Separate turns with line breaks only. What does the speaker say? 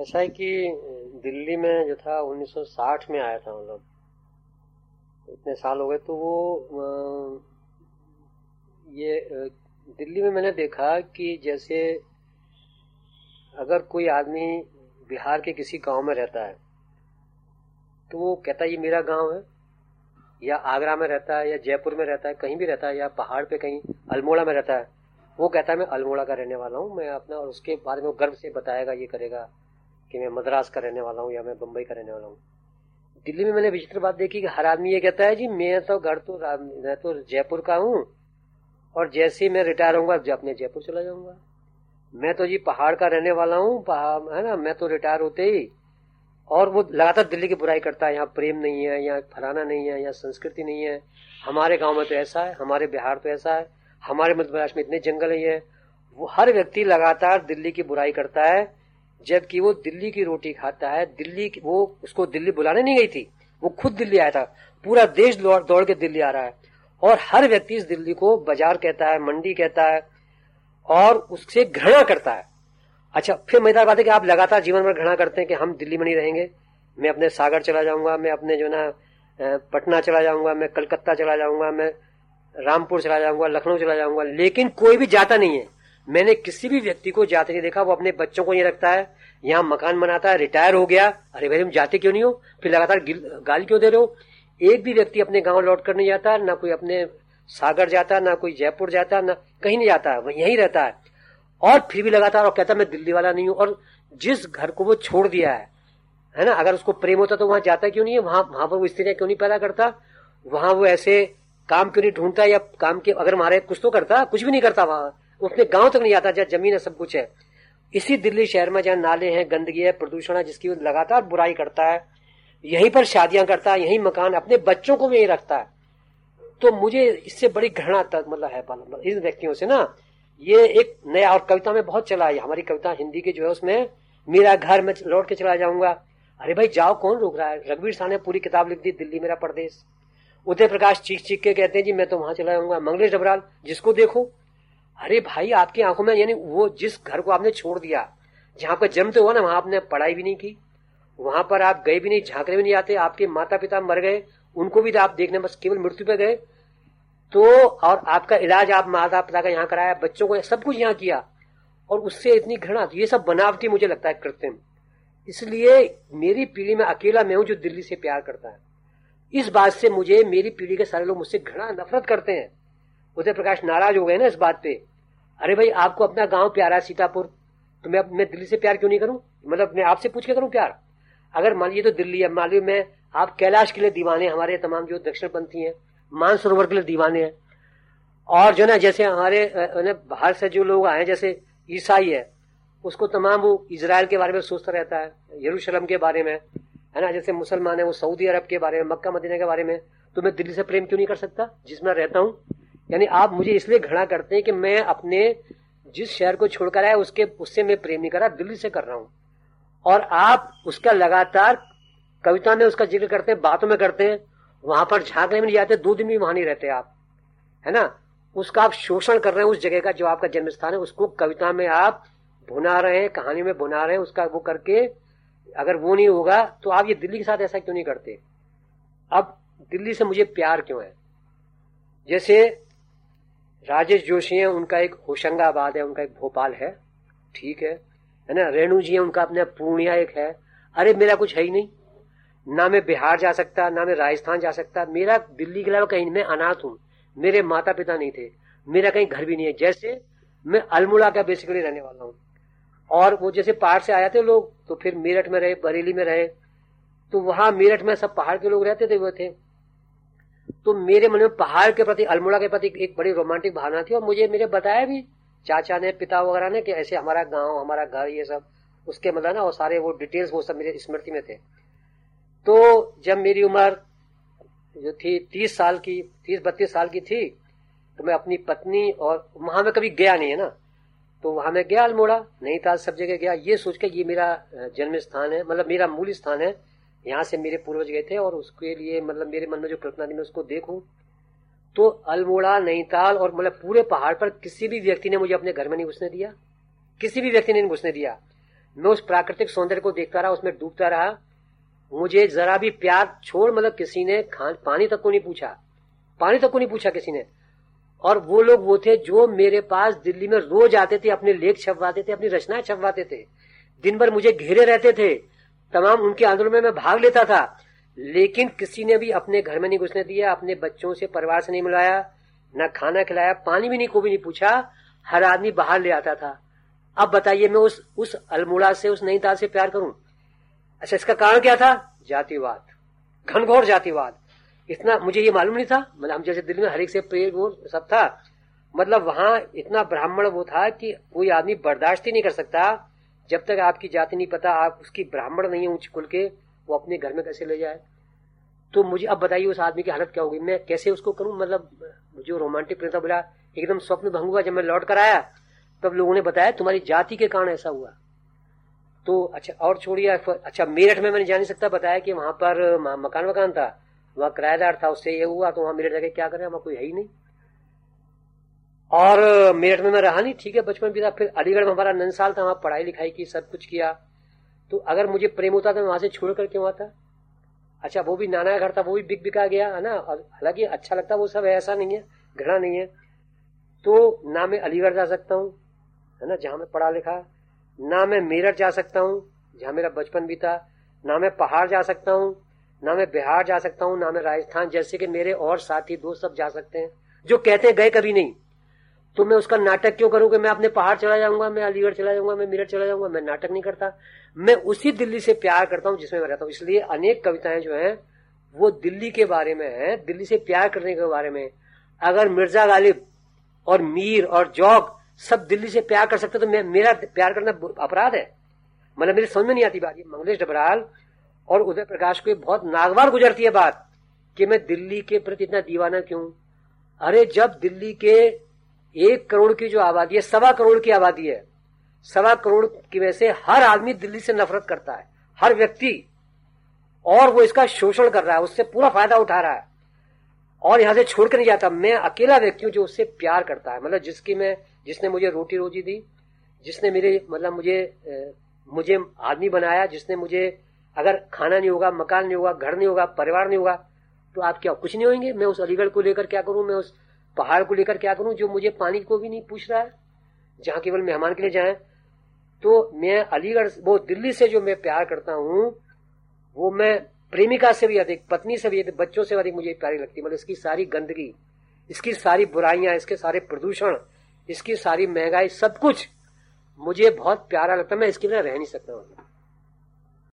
ऐसा है कि दिल्ली में जो था 1960 में आया था मतलब इतने साल हो गए तो वो ये दिल्ली में मैंने देखा कि जैसे अगर कोई आदमी बिहार के किसी गाँव में रहता है तो वो कहता है, ये मेरा गाँव है। या आगरा में रहता है, या जयपुर में रहता है, कहीं भी रहता है, या पहाड़ पे कहीं, अल्मोड़ा में रहता है। वो कहता है, मैं अल्मोड़ा का रहने वाला हूँ, मैं अपना और उसके बारे में गर्व से बताएगा, ये करेगा। कि मैं मद्रास का रहने वाला हूँ या मैं बम्बई का रहने वाला हूँ। दिल्ली में मैंने विचित्र बात देखी कि हर आदमी ये कहता है, जी, मैं तो घर तो मैं तो जयपुर का हूँ और जैसे ही मैं रिटायर होऊँगा अपने जयपुर चला जाऊँगा। मैं तो जी पहाड़ का रहने वाला हूँ है ना, मैं तो रिटायर होते ही और वो लगातार दिल्ली की बुराई करता है, यहाँ प्रेम नहीं है, यहाँ फलाना नहीं है, यहाँ संस्कृति नहीं है। हमारे गाँव में तो ऐसा है, हमारे बिहार तो ऐसा है, हमारे मध्य प्रदेश में इतने जंगल ही है। वो हर व्यक्ति लगातार दिल्ली की बुराई करता है जबकि वो दिल्ली की रोटी खाता है, दिल्ली की वो उसको दिल्ली बुलाने नहीं गई थी। वो खुद दिल्ली आया था। पूरा देश दौड़ के दिल्ली आ रहा है। और हर व्यक्ति इस दिल्ली को बाज़ार कहता है, मंडी कहता है, और उससे घृणा करता है। अच्छा फिर मज़ेदार बात है कि आप लगातार जीवन भर घृणा करते हैं कि हम दिल्ली में नहीं रहेंगे। मैं अपने सागर चला जाऊँगा, मैं अपने जो ना पटना चला जाऊँगा, मैं कलकत्ता चला जाऊँगा, मैं रामपुर चला जाऊँगा, लखनऊ चला जाऊँगा, लेकिन कोई भी जाता नहीं है। मैंने किसी भी व्यक्ति को जाते नहीं देखा, वो अपने बच्चों को ये रखता है, यहाँ मकान बनाता है, रिटायर हो गया। अरे भाई, तुम जाते क्यों नहीं हो? फिर लगातार गाली क्यों दे रहे हो? एक भी व्यक्ति अपने गाँव लौट कर नहीं जाता ना कोई अपने सागर जाता, ना कोई जयपुर जाता, ना कहीं नहीं जाता है यहीं रहता है। और फिर भी लगातार और कहता, मैं दिल्ली वाला नहीं हूँ। और जिस घर को वो छोड़ दिया है है ना? अगर उसको प्रेम होता तो वहाँ जाता क्यों नहीं है? वहाँ वहाँ पर वो स्थितियाँ क्यों नहीं पैदा करता? वहाँ वो ऐसे काम क्यों नहीं ढूंढता या काम के, अगर मारे कुछ तो करता, कुछ भी नहीं करता वहाँ। उसने गाँव तक नहीं आता, जहाँ ज़मीन है, सब कुछ है। इसी दिल्ली शहर में जहाँ नाले हैं, गंदगी है, प्रदूषण है, जिसकी लगातार बुराई करता है, यहीं पर शादियाँ करता है, यहीं मकान अपने बच्चों को भी यही रखता है। तो मुझे इससे बड़ी घृणा तक मतलब है मतलब इन व्यक्तियों से ना, ये एक नया, और कविता में बहुत चला है, हमारी कविता हिंदी की जो है उसमें, मेरा घर, में लौट के चला जाऊँगा। अरे भाई, जाओ, कौन रोक रहा है? रघुवीर शाह ने पूरी किताब लिख दी, दिल्ली मेरा प्रदेश। उदय प्रकाश चीख चीख के कहते हैं, जी, मैं तो वहाँ चला जाऊँगा। मंगलेश डबराल, जिसको देखो अरे भाई, आपकी आँखों में, यानी वो जिस घर को आपने छोड़ दिया, जहाँ पर जन्मते हुआ ना, वहाँ आपने पढ़ाई भी नहीं की। वहाँ पर आप गए भी नहीं, झांकने भी नहीं आते, आपके माता पिता मर गए, उनको भी आप देखने, बस केवल मृत्यु पे गए। तो और आपका इलाज आप माता पिता का यहाँ कराया, बच्चों को सब कुछ यहाँ किया, और उससे इतनी घृणा ये सब बनावटी मुझे लगता है कृत्रिम। इसलिए मेरी पीढ़ी में अकेला मैं हूँ जो दिल्ली से प्यार करता है। इस बात से मुझे, मेरी पीढ़ी के सारे लोग मुझसे घृणा, नफरत करते हैं। उदय प्रकाश नाराज़ हो गए ना इस बात पे। अरे भाई, आपको अपना गाँव प्यारा है सीतापुर। तो मैं मैं दिल्ली से प्यार क्यों नहीं करूँ? मतलब मैं आपसे पूछ के करूँ प्यार? अगर मान लीजिए तो दिल्ली है, मान लीजिए मैं आप कैलाश के लिए दीवाने हमारे तमाम जो दक्षिण पंथी है, मानसरोवर के लिए दीवाने हैं। और जो ना, जैसे हमारे बाहर से जो लोग आए जैसे ईसाई है, उसको तमाम वो इसराइल के बारे में सोचता रहता है, यरूशलेम के बारे में, है ना, जैसे मुसलमान है वो सऊदी अरब के बारे में, मक्का मदीना के बारे में। तो मैं दिल्ली से प्रेम क्यों नहीं कर सकता जिसमें रहता हूँ? यानी आप मुझे इसलिए घृणा करते हैं कि मैं अपने जिस शहर को छोड़कर आया, उसके, उससे मैं प्रेम नहीं कर रहा, दिल्ली से कर रहा हूँ। और आप उसका लगातार, कविता में उसका ज़िक्र करते हैं, बातों में करते हैं, वहाँ पर झांकने में नहीं जाते, दो दिन भी वहाँ नहीं रहते आप। है ना? उसका आप शोषण कर रहे हैं उस जगह का जो आपका जन्म स्थान है, उसको कविता में आप भुना रहे हैं, कहानी में भुना रहे हैं, उसका वो करके अगर वो नहीं होगा तो आप ये दिल्ली के साथ ऐसा क्यों नहीं करते? अब दिल्ली से मुझे प्यार क्यों है? जैसे राजेश जोशी है, उनका एक होशंगाबाद है, उनका एक भोपाल है। ठीक है है ना? रेणु जी है, उनका अपने पूर्णिया एक है। अरे, मेरा कुछ है ही नहीं। ना मैं बिहार जा सकता, ना मैं राजस्थान जा सकता। मेरा दिल्ली के अलावा कहीं मैं अनाथ हूँ। मेरे माता पिता नहीं थे। मेरा कहीं घर भी नहीं है। जैसे मैं अल्मोड़ा का बेसिकली रहने वाला हूँ। और वो जैसे पहाड़ से आए थे लोग तो फिर मेरठ में रहे, बरेली में रहे। तो वहाँ मेरठ में सब पहाड़ के लोग रहते थे, वो थे। तो मेरे मन में पहाड़ के प्रति, अल्मोड़ा के प्रति एक बड़ी रोमांटिक भावना थी और मुझे मेरे बताया भी चाचा ने, पिता वगैरह ने कि ऐसे हमारा गाँव, हमारा घर, ये सब, उसके मतलब ना वो सारे वो डिटेल्स वो सब मेरे स्मृति में थे। तो जब मेरी उम्र जो थी, तीस साल की, तीस, बत्तीस साल की थी तो मैं अपनी पत्नी और वहाँ में कभी गया नहीं, है ना? तो वहाँ मैं गया अल्मोड़ा नैनीताल सब जगह गया। ये सोच के ये मेरा जन्म स्थान है मतलब मेरा मूल स्थान है यहाँ से मेरे पूर्वज गए थे और उसके लिए मतलब मेरे मन में जो कल्पना थी, मैं उसको देखूँ। तो अल्मोड़ा, नैनीताल और मतलब पूरे पहाड़ पर किसी भी व्यक्ति ने मुझे अपने घर में नहीं घुसने दिया। किसी भी व्यक्ति ने नहीं घुसने दिया। मैं उस प्राकृतिक सौंदर्य को देखता रहा, उसमें डूबता रहा। मुझे जरा भी प्यार छोड़ मतलब किसी ने खान, पानी तक को नहीं पूछा। पानी तक को नहीं पूछा किसी ने। और वो लोग वो थे जो मेरे पास दिल्ली में रोज आते थे, अपने लेख छपवाते थे, अपनी रचनाएँ छपवाते थे। दिन भर मुझे घेरे रहते थे। तमाम उनके आंदोलन में मैं भाग लेता था। लेकिन किसी ने भी अपने घर में नहीं घुसने दिया, अपने बच्चों से परिवार से नहीं मिलाया, न खाना खिलाया, पानी भी नहीं को भी नहीं पूछा। हर आदमी बाहर ले आता था। अब बताइए, मैं उस उस अल्मोड़ा से, उस नईताल से प्यार करूँ? अच्छा इसका कारण क्या था? जातिवाद। घनघोर जातिवाद। इतना मुझे ये मालूम नहीं था। मतलब हम जैसे दिल्ली में हर एक से प्रेर, वो सब था। मतलब वहाँ इतना ब्राह्मण वो था कि कोई आदमी बर्दाश्त ही नहीं कर सकता। जब तक आपकी जाति नहीं पता, आप उसकी ब्राह्मण नहीं है उच्च कुल के, वो अपने घर में कैसे ले जाए? तो मुझे अब बताइए उस आदमी की हालत क्या होगी? मैं कैसे उसको करूँ? मतलब जो रोमांटिक प्रेम बोला एकदम स्वप्न भंग हुआ, जब मैं लौट कर आया, तब लोगों ने बताया, तुम्हारी जाति के कारण ऐसा हुआ। तो अच्छा और छोड़िए अच्छा मेरठ में मैंने जा नहीं सकता, बताया कि वहाँ पर मकान वकान था, वहाँ किराएदार था, उससे ये हुआ तो वहाँ मेरठ जाके क्या करें, वहाँ कोई है ही नहीं। और मेरठ में मैं रहा नहीं, ठीक है, बचपन भी था, फिर अलीगढ़ में हमारा नन साल था, वहाँ पढ़ाई लिखाई की, सब कुछ किया। तो अगर मुझे प्रेम होता तो मैं वहाँ से छोड़ कर क्यों आता अच्छा वो भी नाना घर था, वो भी बिक बिका गया, है ना? हालाँकि अच्छा लगता, वो सब ऐसा नहीं है, घृणा नहीं है। तो ना मैं अलीगढ़ जा सकता हूँ, है ना, जहाँ मैं पढ़ा लिखा, ना मैं मेरठ जा सकता हूँ, जहाँ मेरा बचपन भी था, ना मैं पहाड़ जा सकता हूँ, ना मैं बिहार जा सकता हूँ, ना मैं राजस्थान, जैसे कि मेरे और साथी, दोस्त सब जा सकते हैं, जो कहते हैं गए कभी नहीं। तो मैं उसका नाटक क्यों करूँ कि मैं अपने पहाड़ चला जाऊँगा, मैं अलीगढ़ चला जाऊँगा, मैं मेरठ चला जाऊँगा, मैं नाटक नहीं करता। मैं उसी दिल्ली से प्यार करता हूँ जिसमें मैं रहता हूँ। इसलिए अनेक कविताएँ जो हैं, वो दिल्ली के बारे में है, दिल्ली से प्यार करने के बारे में। अगर मिर्ज़ा गालिब और मीर और जौक सब दिल्ली से प्यार कर सकते तो मैं, मेरा प्यार करना अपराध है। मतलब मेरी समझ में नहीं आती बात ये। मंगलेश डबराल और उदय प्रकाश को बहुत नागवार गुजरती है बात कि मैं दिल्ली के प्रति इतना दीवाना क्यों? अरे जब दिल्ली के एक करोड़ की जो आबादी है, सवा करोड़ की आबादी है। सवा करोड़ की वजह से हर आदमी दिल्ली से नफरत करता है। हर व्यक्ति और वो इसका शोषण कर रहा है, उससे पूरा फ़ायदा उठा रहा है। और यहाँ से छोड़ कर नहीं जाता। मैं अकेला व्यक्ति हूँ जो उससे प्यार करता है। मतलब जिसकी मैं, जिसने मुझे रोटी रोजी दी, जिसने मेरे मतलब मुझे मुझे आदमी बनाया, जिसने मुझे, अगर खाना नहीं होगा, मकान नहीं होगा, घर नहीं होगा, परिवार नहीं होगा तो आप क्या, कुछ नहीं होंगे मैं उस अलीगढ़ को लेकर क्या करूँ? मैं उस पहाड़ को लेकर क्या करूँ, जो मुझे पानी को भी नहीं पूछ रहा है? जहाँ केवल मेहमान के लिए जाए। तो मैं अलीगढ़, वो दिल्ली से जो मैं प्यार करता हूँ, वो मैं प्रेमिका से भी अधिक, पत्नी से भी अधिक, बच्चों से अधिक मुझे प्यारी लगती मतलब इसकी सारी गंदगी, इसकी सारी बुराइयाँ, इसके सारे प्रदूषण, इसकी सारी महँगाई, सब कुछ मुझे बहुत प्यारा लगता है। मैं इसके बिना रह नहीं सकता हूँ।